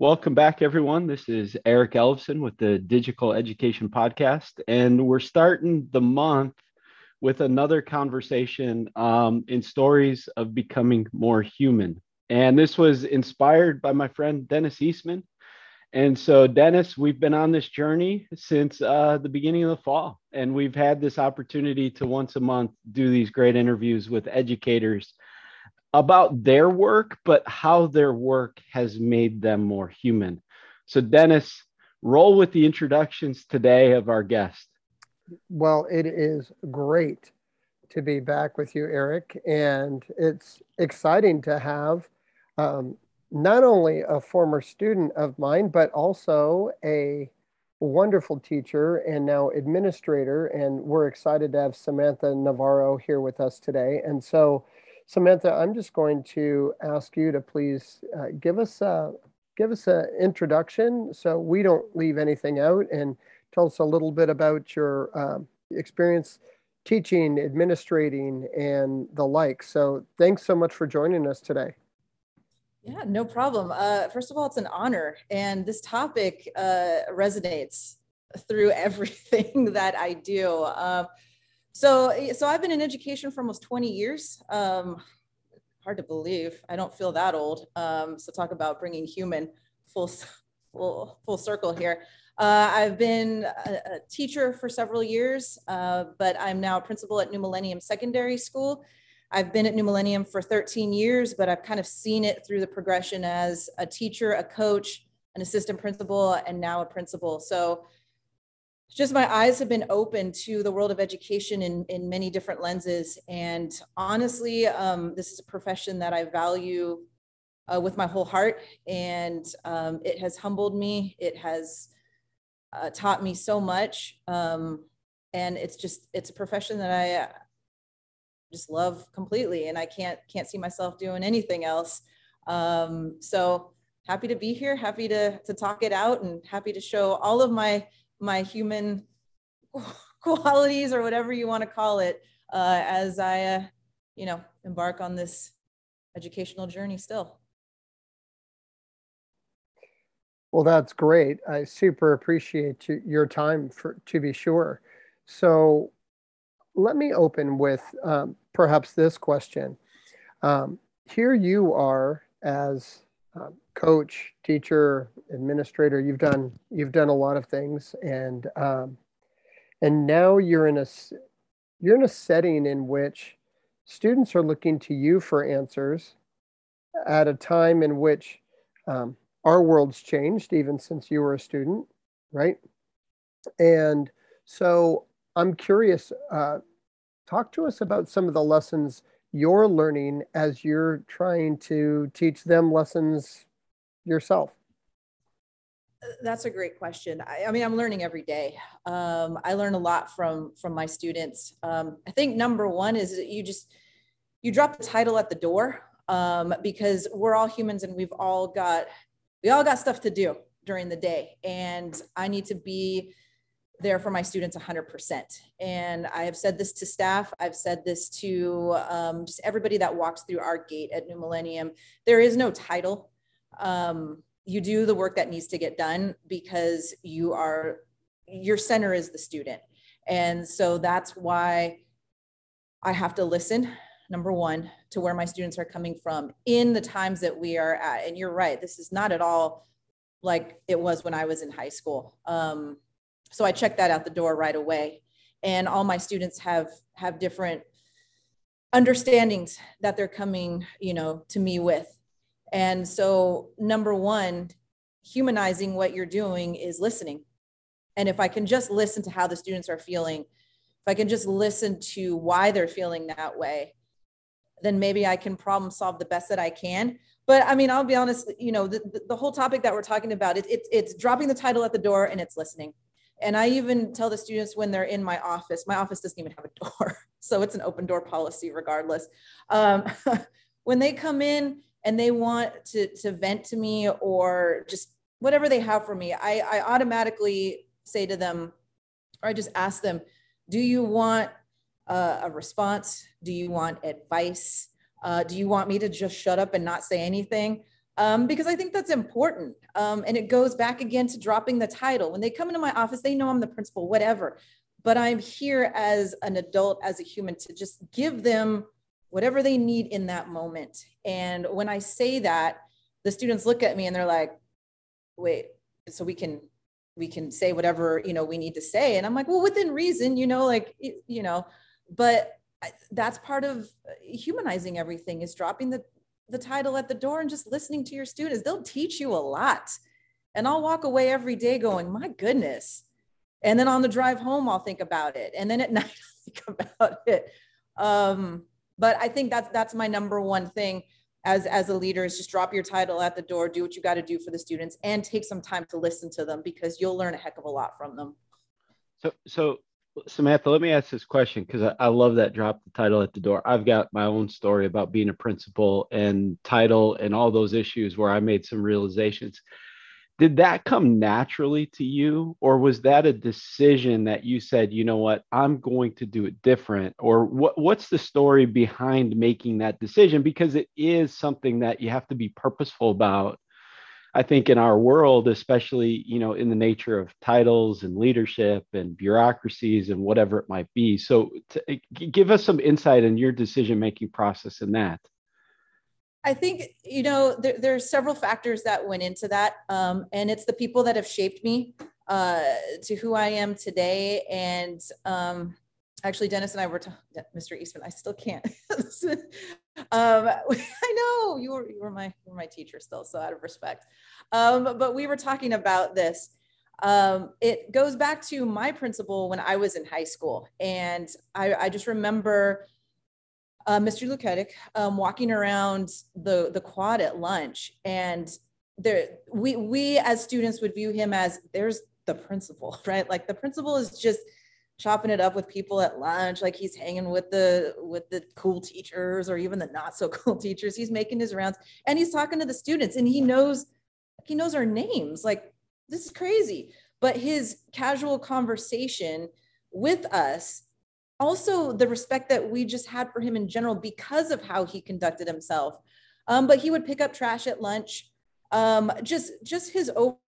Welcome back, everyone. This is Eric Elvson with the Digital Education Podcast, and we're starting the month with another conversation um, in stories of becoming more human. And this was inspired by my friend Dennis Eastman. And so, Dennis, we've been on this journey since uh, the beginning of the fall, and we've had this opportunity to once a month do these great interviews with educators about their work, but how their work has made them more human. So, Dennis, roll with the introductions today of our guest. Well, it is great to be back with you, Eric. And it's exciting to have um, not only a former student of mine, but also a wonderful teacher and now administrator. And we're excited to have Samantha Navarro here with us today. And so, Samantha, I'm just going to ask you to please uh, give us a give us an introduction so we don't leave anything out and tell us a little bit about your uh, experience teaching, administrating, and the like. So thanks so much for joining us today. Yeah, no problem. Uh, first of all, it's an honor, and this topic uh, resonates through everything that I do. Um, so, so I've been in education for almost 20 years. Um, hard to believe. I don't feel that old. Um, so talk about bringing human full, full, full circle here. Uh, I've been a, a, teacher for several years, uh, but I'm now a principal at New Millennium Secondary School. I've been at New Millennium for 13 years, but I've kind of seen it through the progression as a teacher, a coach, an assistant principal, and now a principal. So just my eyes have been open to the world of education in, in many different lenses. And honestly, um, this is a profession that I value uh, with my whole heart. And um, it has humbled me. It has uh, taught me so much. Um, and it's just, it's a profession that I uh, just love completely. And I can't, can't see myself doing anything else. Um, so happy to be here, happy to, to talk it out and happy to show all of my my human qualities or whatever you want to call it uh, as I, uh, you know, embark on this educational journey still. Well, that's great. I super appreciate your time for to be sure. So let me open with um, perhaps this question. Um, here you are as um, coach, teacher, administrator. You've done you've done a lot of things, and um, and now you're in a you're in a setting in which students are looking to you for answers at a time in which um, our world's changed, even since you were a student, right? And so I'm curious. Uh, talk to us about some of the lessons you're learning as you're trying to teach them lessons yourself? That's a great question. I, I mean, I'm learning every day. Um, I learn a lot from from my students. Um, I think number one is you just you drop the title at the door um, because we're all humans and we've all got we all got stuff to do during the day, and I need to be there for my students 100%. And I have said this to staff. I've said this to um, just everybody that walks through our gate at New Millennium. There is no title. Um, you do the work that needs to get done because you are, your center is the student. And so that's why I have to listen, number one, to where my students are coming from in the times that we are at. And you're right, this is not at all like it was when I was in high school. Um, so I checked that out the door right away. And all my students have have different understandings that they're coming, you know, to me with. And so number one, humanizing what you're doing is listening. And if I can just listen to how the students are feeling, if I can just listen to why they're feeling that way, then maybe I can problem solve the best that I can. But I mean, I'll be honest, you know, the, the whole topic that we're talking about, it, it, it's dropping the title at the door and it's listening. And I even tell the students when they're in my office, my office doesn't even have a door. So it's an open door policy regardless. Um, when they come in and they want to, to vent to me or just whatever they have for me, I, I automatically say to them, or I just ask them, do you want uh, a response? Do you want advice? Uh, do you want me to just shut up and not say anything? Um, because I think that's important. Um, and it goes back again to dropping the title. When they come into my office, they know I'm the principal, whatever. But I'm here as an adult, as a human, to just give them whatever they need in that moment. And when I say that, the students look at me and they're like, wait, so we can we can say whatever you know we need to say and i'm like well within reason you know like you know but that's part of humanizing everything is dropping the the title at the door and just listening to your students. They'll teach you a lot. And I'll walk away every day going, my goodness. And then on the drive home, I'll think about it. And then at night, I'll think about it. Um, but I think that's that's my number one thing as as a leader is just drop your title at the door, do what you got to do for the students, and take some time to listen to them because you'll learn a heck of a lot from them. So so Samantha, let me ask this question because I, I, love that drop the title at the door. I've got my own story about being a principal and title and all those issues where I made some realizations. Did that come naturally to you, or was that a decision that you said, you know what, I'm going to do it different? Or what, what's the story behind making that decision? Because it is something that you have to be purposeful about I think in our world, especially you know in the nature of titles and leadership and bureaucracies and whatever it might be. So, to, eh, give us some insight in your decision making process in that. I think you know there, there's several factors that went into that, um, and it's the people that have shaped me uh, to who I am today. And um, actually dennis and i were talking mr eastman i still can't um, i know you were you were my you were my teacher still so out of respect. Um, but we were talking about this. Um, it goes back to my principal when i was in high school and i, I just remember uh, mr luketic um, walking around the the quad at lunch and there we we as students would view him as there's the principal right? Like the principal is just chopping it up with people at lunch like he's hanging with the with the cool teachers or even the not so cool teachers. He's making his rounds and he's talking to the students and he knows he knows our names. Like this is crazy. But his casual conversation with us also the respect that we just had for him in general because of how he conducted himself. Um, but he would pick up trash at lunch. Um, just just his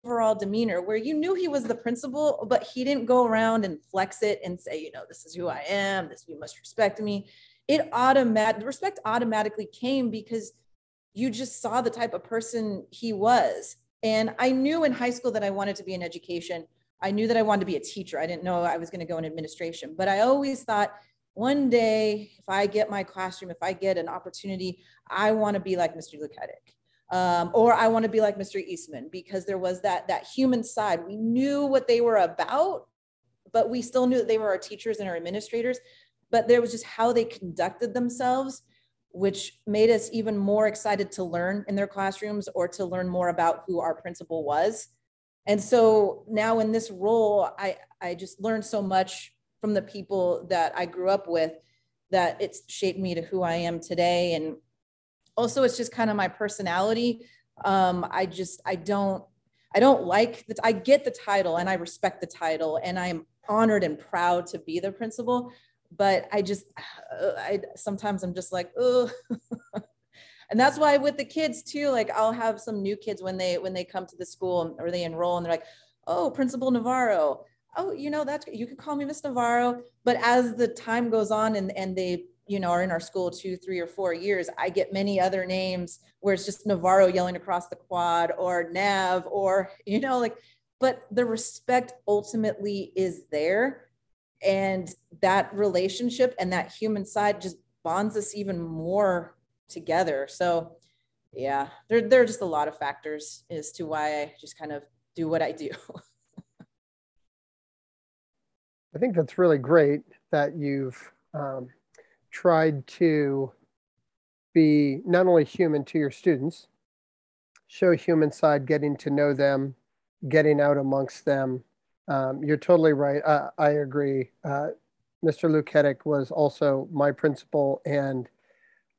overall demeanor where you knew he was the principal, but he didn't go around and flex it and say, you know, this is who I am, this you must respect me. It automatic respect automatically came because you just saw the type of person he was. And I knew in high school that I wanted to be in education. I knew that I wanted to be a teacher. I didn't know I was going to go in administration, but I always thought one day, if I get my classroom, if I get an opportunity, I want to be like Mr. Luketic um, or I want to be like Mr. Eastman because there was that that human side. We knew what they were about, but we still knew that they were our teachers and our administrators. But there was just how they conducted themselves, which made us even more excited to learn in their classrooms or to learn more about who our principal was. And so now in this role, I I just learned so much from the people that I grew up with that it's shaped me to who I am today and also it's just kind of my personality. Um i just i don't i don't like that i get the title and i respect the title and i'm honored and proud to be the principal but i just uh, i sometimes i'm just like oh and that's why with the kids too like i'll have some new kids when they when they come to the school or they enroll and they're like oh principal navarro. Oh you know that's you can call me miss navarro. But as the time goes on and and they you know, are in our school two, three, or four years, I get many other names where it's just Navarro yelling across the quad or Nav or, you know, like, but the respect ultimately is there. And that relationship and that human side just bonds us even more together. So, yeah, there, there are just a lot of factors as to why I just kind of do what I do. I think that's really great that you've um, tried to be not only human to your students, show human side, getting to know them, getting out amongst them. Um, you're totally right. I, I agree. Uh, Mr. Luketic was also my principal, and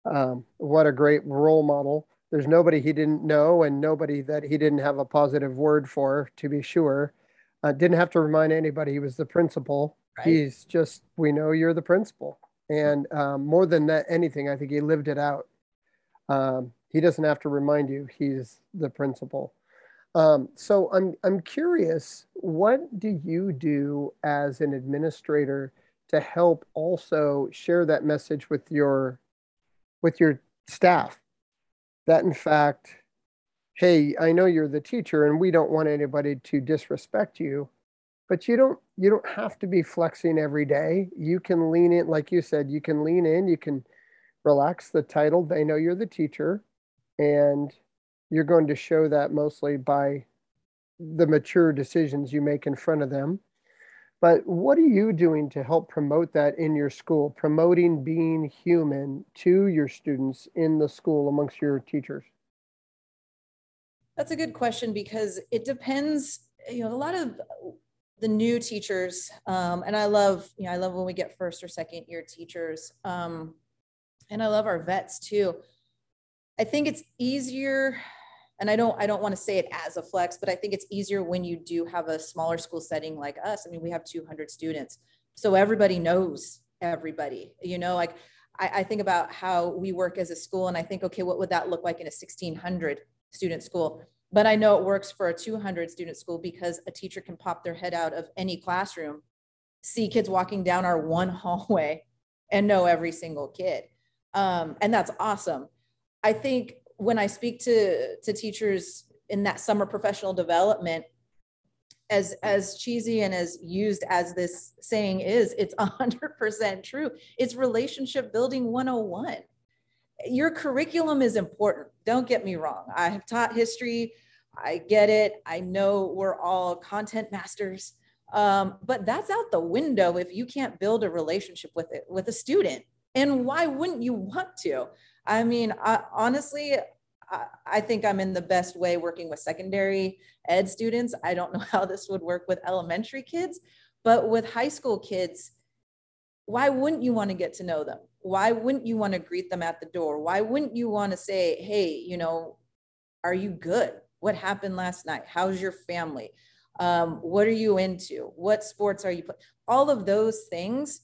um, what a great role model. There's nobody he didn't know and nobody that he didn't have a positive word for, to be sure. Uh, didn't have to remind anybody he was the principal. Right. He's just, we know you're the principal. And um, more than that, anything, I think he lived it out. Um, He doesn't have to remind you he's the principal. Um, so I'm I'm curious, what do you do as an administrator to help also share that message with your with your staff? That in fact, hey, I know you're the teacher and we don't want anybody to disrespect you, but you don't you don't have to be flexing every day. You can lean in, like you said, you can lean in, you can relax the title. They know you're the teacher, and you're going to show that mostly by the mature decisions you make in front of them. But what are you doing to help promote that in your school, promoting being human to your students in the school amongst your teachers? That's a good question because it depends. You know, a lot of the new teachers, um, and I love, you know, I love when we get first or second year teachers, um, and I love our vets too. I think it's easier, and I don't, I don't want to say it as a flex, but I think it's easier when you do have a smaller school setting like us. I mean, we have 200 students, so everybody knows everybody. You know, like I, I think about how we work as a school, and I think, okay, what would that look like in a 1600 student school? But I know it works for a 200 student school because a teacher can pop their head out of any classroom, see kids walking down our one hallway, and know every single kid. Um, and that's awesome. I think when I speak to, to teachers in that summer professional development, as as cheesy and as used as this saying is it's 100% true it's relationship building 101 your curriculum is important don't get me wrong i have taught history I get it. I know we're all content masters, um, but that's out the window if you can't build a relationship with it with a student. And why wouldn't you want to? I mean, I, honestly, I, I think I'm in the best way working with secondary ed students. I don't know how this would work with elementary kids, but with high school kids, why wouldn't you want to get to know them? Why wouldn't you want to greet them at the door? Why wouldn't you want to say, hey, you know, are you good? What happened last night? How's your family? Um, what are you into? What sports are you? All of those things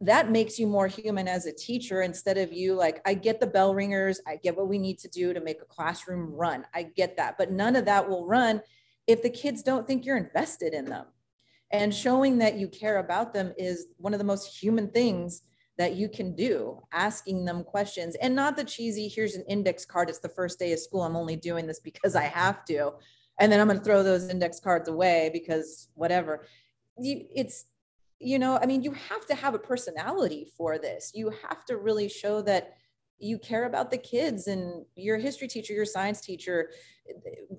that makes you more human as a teacher instead of you like i get the bell ringers i get what we need to do to make a classroom run i get that but none of that will run if the kids don't think you're invested in them and showing that you care about them is one of the most human things that you can do asking them questions. And not the cheesy here's an index card. It's the first day of school. I'm only doing this because i have to. And then i'm going to throw those index cards away because whatever. You, it's you know i mean you have to have a personality for this. You have to really show that you care about the kids and your history teacher your science teacher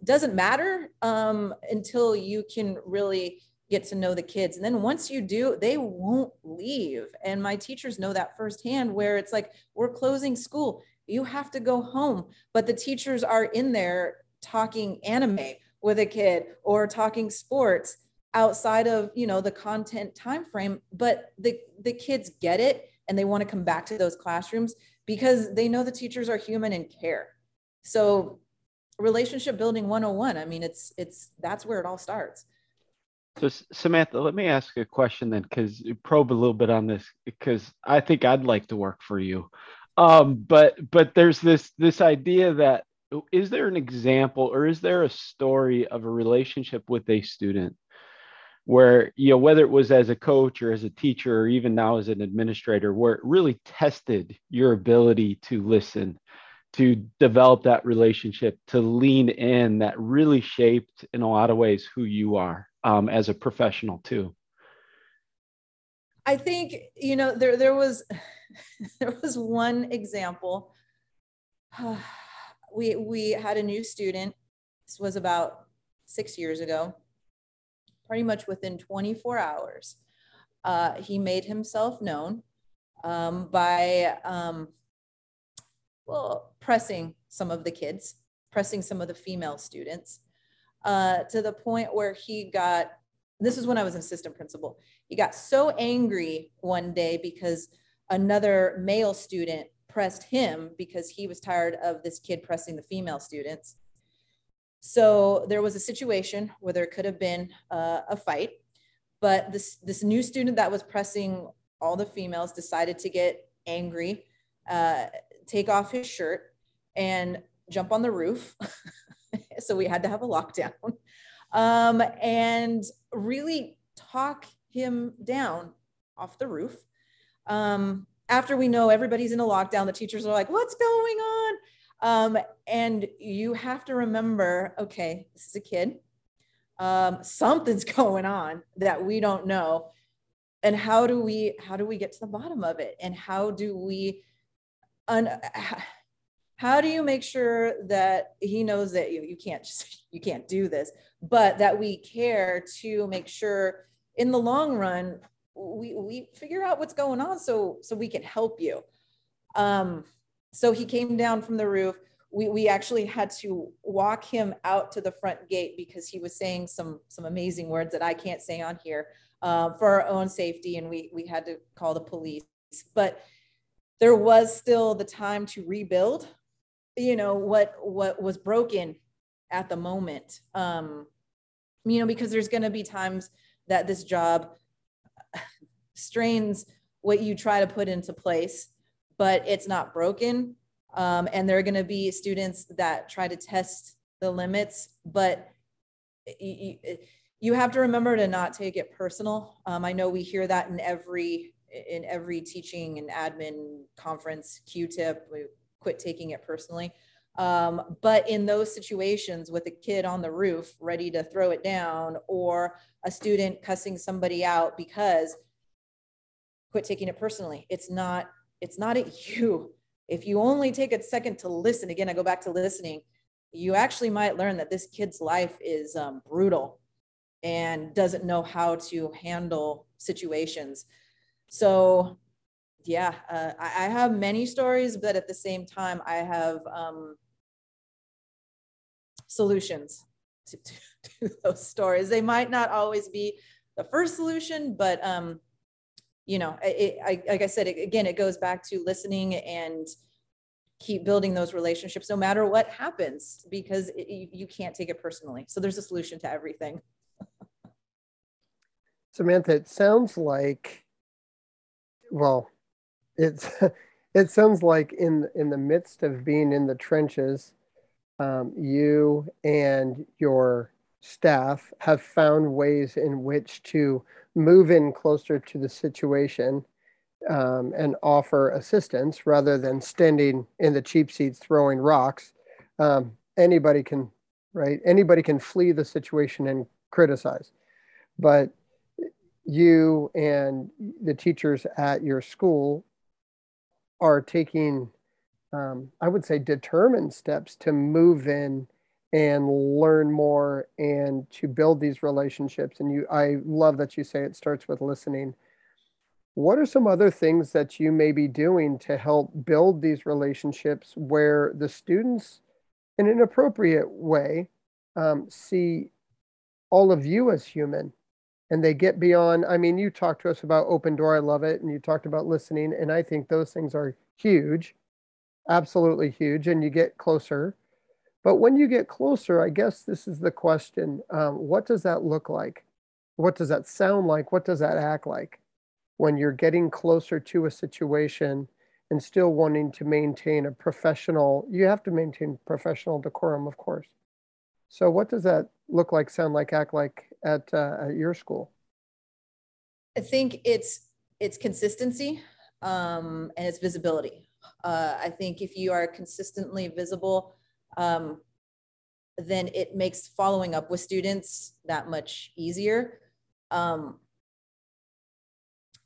doesn't matter um, until you can really get to know the kids. And then once you do, they won't leave. And my teachers know that firsthand, where it's like, we're closing school, you have to go home. But the teachers are in there talking anime with a kid or talking sports outside of you know the content time frame but the the kids get it and they want to come back to those classrooms because they know the teachers are human and care so relationship building 101 i mean it's it's that's where it all starts so Samantha, let me ask a question then, because probe a little bit on this, because I think I'd like to work for you. Um, but but there's this this idea that is there an example or is there a story of a relationship with a student where you know whether it was as a coach or as a teacher or even now as an administrator where it really tested your ability to listen to develop that relationship to lean in that really shaped in a lot of ways who you are um, as a professional too? I think you know there there was there was one example. we we had a new student. This was about six years ago. Pretty much within 24 hours, uh, he made himself known um, by um, well pressing some of the kids, pressing some of the female students, uh, to the point where he got this is when I was an assistant principal. He got so angry one day because another male student pressed him because he was tired of this kid pressing the female students. So there was a situation where there could have been uh, a fight, but this this new student that was pressing all the females decided to get angry, uh, take off his shirt, and jump on the roof. so we had to have a lockdown um, and really talk him down off the roof. Um, after we know everybody's in a lockdown, the teachers are like, what's going on? Um, and you have to remember, okay, this is a kid. Um, something's going on that we don't know. And how do we, how do we get to the bottom of it? And how do we, un, how do you make sure that he knows that you, you can't just, you can't do this, but that we care to make sure in the long run, we, we figure out what's going on so, so we can help you. Um, so he came down from the roof. We, we actually had to walk him out to the front gate because he was saying some, some amazing words that I can't say on here uh, for our own safety. And we, we had to call the police, but there was still the time to rebuild, you know, what, what was broken at the moment. Um, you know, because there's going to be times that this job strains what you try to put into place, but it's not broken. Um, and there are going to be students that try to test the limits, but you, you have to remember to not take it personal. Um, I know we hear that in every in every teaching and admin conference. Q-tip, quit taking it personally. Um, but in those situations with a kid on the roof ready to throw it down or a student cussing somebody out because quit taking it personally. It's not, it's not at you. If you only take a second to listen, again, I go back to listening, you actually might learn that this kid's life is um, brutal and doesn't know how to handle situations. So yeah, uh, I, I, have many stories, but at the same time, I have um, solutions to, to, to, those stories. They might not always be the first solution, but um, you know, it, I, like I said, it, again, it goes back to listening and keep building those relationships no matter what happens because it, you, you can't take it personally. So there's a solution to everything. Samantha, it sounds like, well, it's it sounds like in in the midst of being in the trenches um, you and your staff have found ways in which to move in closer to the situation um, and offer assistance rather than standing in the cheap seats throwing rocks. Um, anybody can, right? Anybody can flee the situation and criticize. But you and the teachers at your school are taking um, I would say, determined steps to move in and learn more and to build these relationships. And you, I love that you say it starts with listening. What are some other things that you may be doing to help build these relationships where the students, in an appropriate way, um, see all of you as human and they get beyond? I mean, you talked to us about open door. I love it. And you talked about listening. And I think those things are huge absolutely huge and you get closer. But when you get closer, I guess this is the question um, what does that look like? What does that sound like? What does that act like when you're getting closer to a situation and still wanting to maintain a professional? You have to maintain professional decorum, of course. So, what does that look like, sound like, act like at, uh, at your school? I think it's it's consistency um, and it's visibility. Uh, I think if you are consistently visible, um, then it makes following up with students that much easier. Um,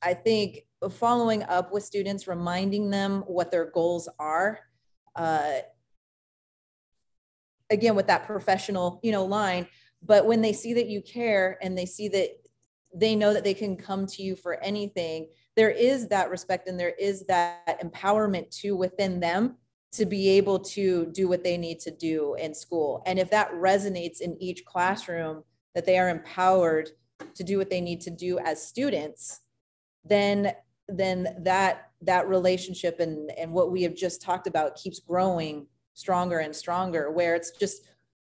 I think following up with students, reminding them what their goals are, uh, again with that professional, you know, line. But when they see that you care and they see that they know that they can come to you for anything, there is that respect and there is that empowerment to within them to be able to do what they need to do in school. And if that resonates in each classroom, that they are empowered to do what they need to do as students, then then that that relationship and and what we have just talked about keeps growing stronger and stronger where it's just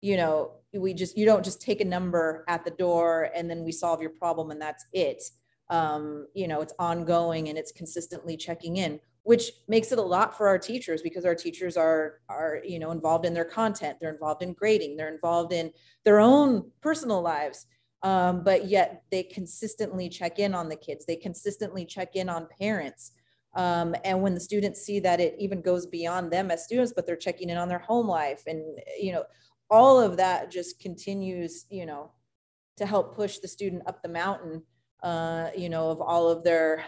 you know we just you don't just take a number at the door and then we solve your problem and that's it um, you know, it's ongoing and it's consistently checking in. which makes it a lot for our teachers because our teachers are are you know involved in their content they're involved in grading they're involved in their own personal lives um, but yet they consistently check in on the kids they consistently check in on parents um, and when the students see that it even goes beyond them as students but they're checking in on their home life and you know all of that just continues you know to help push the student up the mountain uh, you know of all of their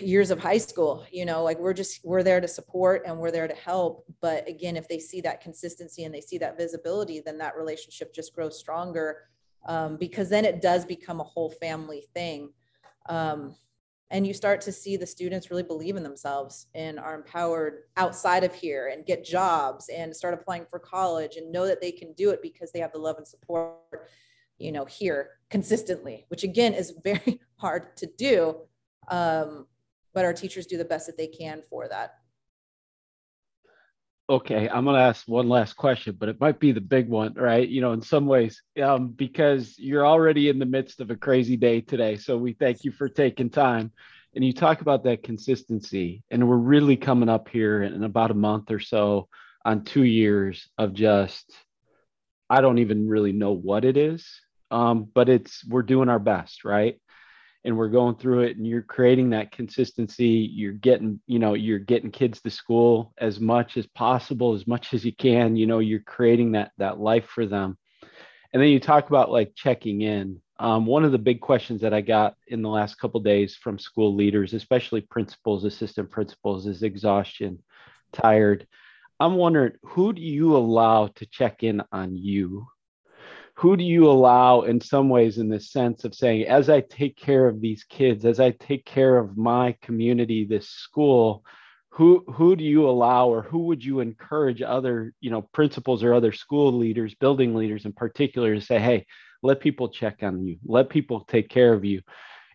years of high school you know like we're just we're there to support and we're there to help. But again if they see that consistency and they see that visibility then that relationship just grows stronger um, because then it does become a whole family thing. Um, and you start to see the students really believe in themselves and are empowered outside of here and get jobs and start applying for college and know that they can do it because they have the love and support you know here consistently which again is very hard to do um, but our teachers do the best that they can for that. Okay, I'm going to ask one last question, but it might be the big one, right? You know, in some ways, um, because you're already in the midst of a crazy day today. So we thank you for taking time. And you talk about that consistency, and we're really coming up here in about a month or so on two years of just, I don't even really know what it is, um, but it's we're doing our best, right? And we're going through it and you're creating that consistency you're getting you know you're getting kids to school as much as possible as much as you can you know you're creating that that life for them. And then you talk about like checking in. Um, one of the big questions that i got in the last couple days from school leaders especially principals assistant principals is exhaustion tired. I'm wondering who do you allow to check in on you who do you allow in some ways in the sense of saying as i take care of these kids as i take care of my community this school who who do you allow or who would you encourage other you know principals or other school leaders building leaders in particular to say hey let people check on you. Let people take care of you.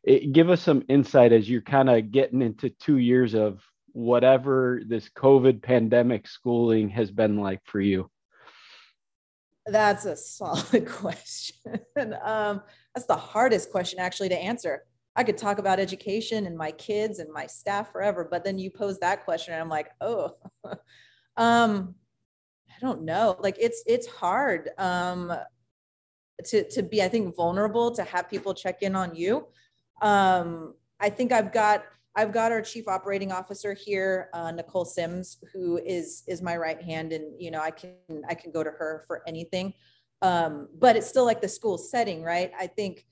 It, give us some insight as you're kind of getting into two years of whatever this covid pandemic schooling has been like for you that's a solid question. um, that's the hardest question actually to answer. I could talk about education and my kids and my staff forever, but then you pose that question and I'm like, oh, um, I don't know. Like it's it's hard um, to to be, I think, vulnerable to have people check in on you. Um, I think I've got I've got our chief operating officer here, uh, Nicole Sims, who is is my right hand, and you know I can I can go to her for anything. Um, but it's still like the school setting, right? I think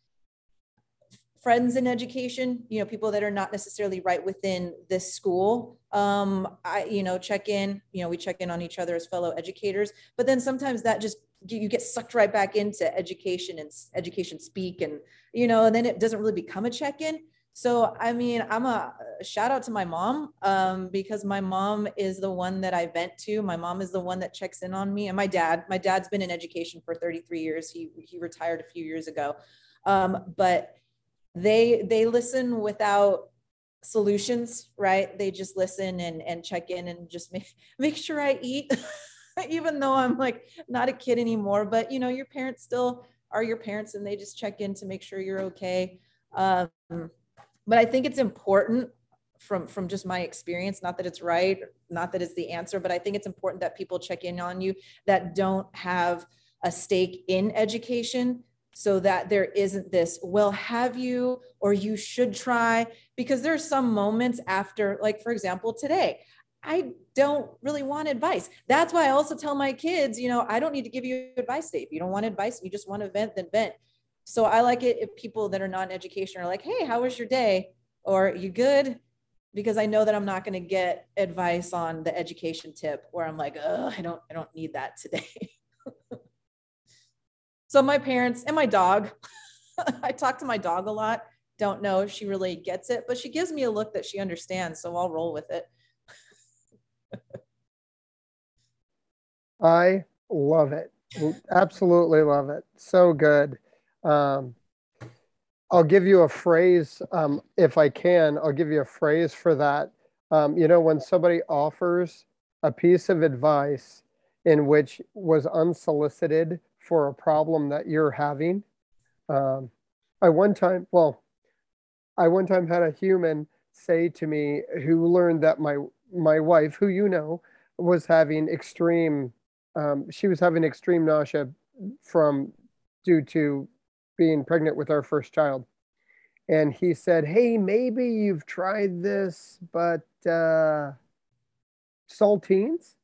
friends in education, you know, people that are not necessarily right within this school, um, I you know check in. You know, we check in on each other as fellow educators, but then sometimes that just you get sucked right back into education and education speak, and you know, and then it doesn't really become a check in so, I mean, I'm a shout out to my mom um, because my mom is the one that I vent to. My mom is the one that checks in on me, and my dad. My dad's been in education for 33 years. He he retired a few years ago, um, but they they listen without solutions, right? They just listen and and check in and just make make sure I eat, even though I'm like not a kid anymore. But you know, your parents still are your parents, and they just check in to make sure you're okay. Um, but I think it's important from from just my experience not that it's right not that it's the answer but i think it's important that people check in on you that don't have a stake in education so that there isn't this well have you or you should try because there's some moments after like for example today i don't really want advice. That's why i also tell my kids you know i don't need to give you advice if you don't want advice. You just want to vent then vent so I like it if people that are not in education are like, hey, how was your day? Or you good? Because I know that I'm not going to get advice on the education tip where I'm like, oh, I don't, I don't need that today. so my parents and my dog, I talk to my dog a lot. Don't know if she really gets it, but she gives me a look that she understands. So I'll roll with it. I love it. Absolutely love it. So good. Um, I'll give you a phrase um, if I can. I'll give you a phrase for that. Um, you know, when somebody offers a piece of advice in which was unsolicited for a problem that you're having. Um, I one time, well, I one time had a human say to me, who learned that my my wife, who you know, was having extreme, um, she was having extreme nausea from due to being pregnant with our first child. And he said, Hey, maybe you've tried this, but uh, saltines?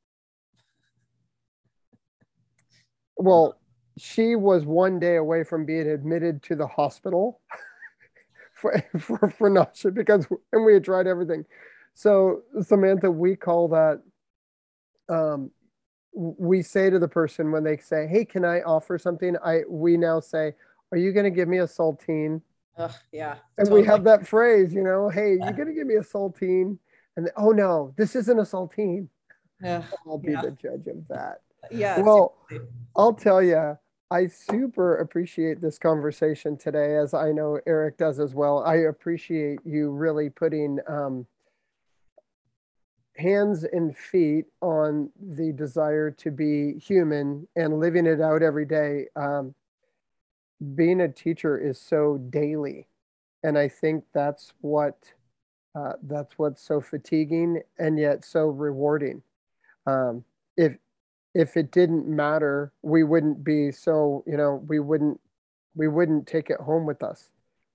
Well, she was one day away from being admitted to the hospital for, for, for nausea because, and we had tried everything. So, Samantha, we call that, um, we say to the person when they say, Hey, can I offer something? I, we now say, Are you going to give me a saltine? Ugh, yeah. And totally. we have that phrase, you know, Hey, you're going to give me a saltine? And oh no, this isn't a saltine. Yeah. I'll be yeah. the judge of that. Yeah. Well. I'll tell you, I super appreciate this conversation today, as I know Eric does as well. I appreciate you really putting um, hands and feet on the desire to be human and living it out every day. Um, being a teacher is so daily, and I think that's what uh, that's what's so fatiguing and yet so rewarding. Um, if if it didn't matter, we wouldn't be so, you know, we wouldn't we wouldn't take it home with us.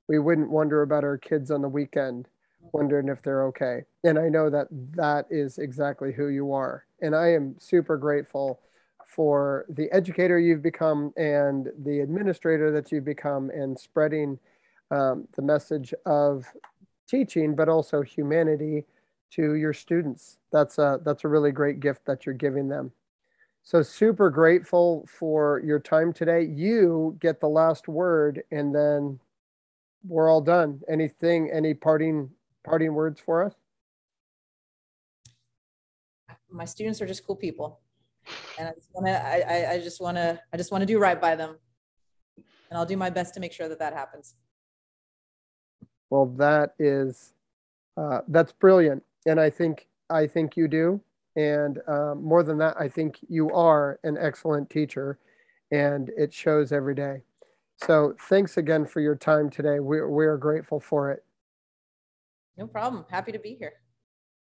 We wouldn't wonder about our kids on the weekend, wondering if they're okay. And I know that that is exactly who you are. And I am super grateful for the educator you've become and the administrator that you've become and spreading um, the message of teaching, but also humanity to your students. That's a, that's a really great gift that you're giving them. So super grateful for your time today. You get the last word and then we're all done. Anything, any parting parting words for us? My students are just cool people. And I just wanna I, I just wanna I just wanna do right by them. And I'll do my best to make sure that that happens. Well, that is uh, that's brilliant. And I think I think you do. And um, more than that, I think you are an excellent teacher and it shows every day. So thanks again for your time today. We're we are grateful for it. No problem. Happy to be here.